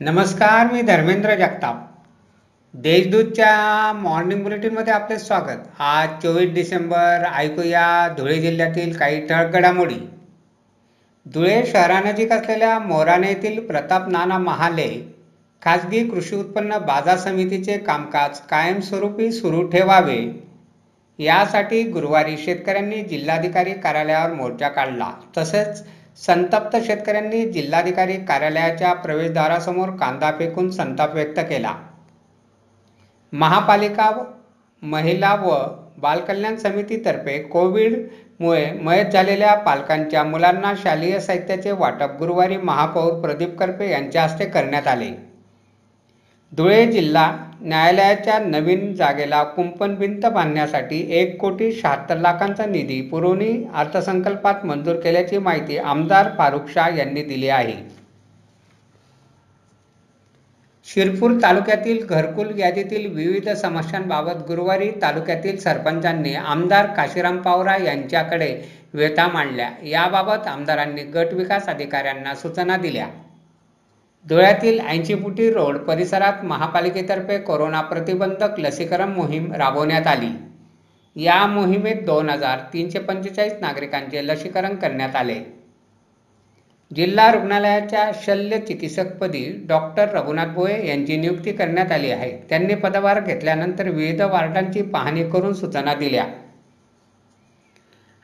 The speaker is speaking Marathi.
नमस्कार मी धर्मेंद्र जगताप. देशदूतच्या मॉर्निंग बुलेटिनमध्ये आपले स्वागत. आज चोवीस डिसेंबर ऐकूया धुळे जिल्ह्यातील काही ठळक घडामोडी. धुळे शहरानजीक असलेल्या मोराणे येथील प्रताप नाना महाले खाजगी कृषी उत्पन्न बाजार समितीचे कामकाज कायमस्वरूपी सुरू ठेवावे. यासाठी गुरुवारी शेतकऱ्यांनी जिल्हाधिकारी कार्यालयावर मोर्चा काढला. तसेच संतप्त शेतकऱ्यांनी जिल्हाधिकारी कार्यालयाच्या प्रवेशद्वारासमोर कांदा फेकून संताप व्यक्त केला. महापालिका व महिला व बालकल्याण समितीतर्फे कोविडमुळे मयत झालेल्या पालकांच्या मुलांना शालेय साहित्याचे वाटप गुरुवारी महापौर प्रदीप करपे यांच्या हस्ते करण्यात आले. धुळे जिल्हा न्यायालयाच्या नवीन जागेला कुंपण भिंत बांधण्यासाठी एक कोटी शहात्तर लाखांचा निधी पुरवणी अर्थसंकल्पात मंजूर केल्याची माहिती आमदार फारुख शाह यांनी दिली आहे. शिरपूर तालुक्यातील घरकुल यादीतील विविध समस्यांबाबत गुरुवारी तालुक्यातील सरपंचांनी आमदार काशीराम पावरा यांच्याकडे व्यथा मांडल्या. याबाबत आमदारांनी गट विकास अधिकाऱ्यांना सूचना दिल्या. धुळ्यातील ऐंचीपुटी रोड परिसरात महापालिकेतर्फे कोरोना प्रतिबंधक लसीकरण मोहीम राबवण्यात आली. या मोहिमेत दोन हजार तीनशे पंचेचाळीस नागरिकांचे लसीकरण करण्यात आले. जिल्हा रुग्णालयाच्या शल्य चिकित्सकपदी डॉक्टर रघुनाथ भोये यांची नियुक्ती करण्यात आली आहे. त्यांनी पदभार घेतल्यानंतर विविध वार्डांची पाहणी करून सूचना दिल्या.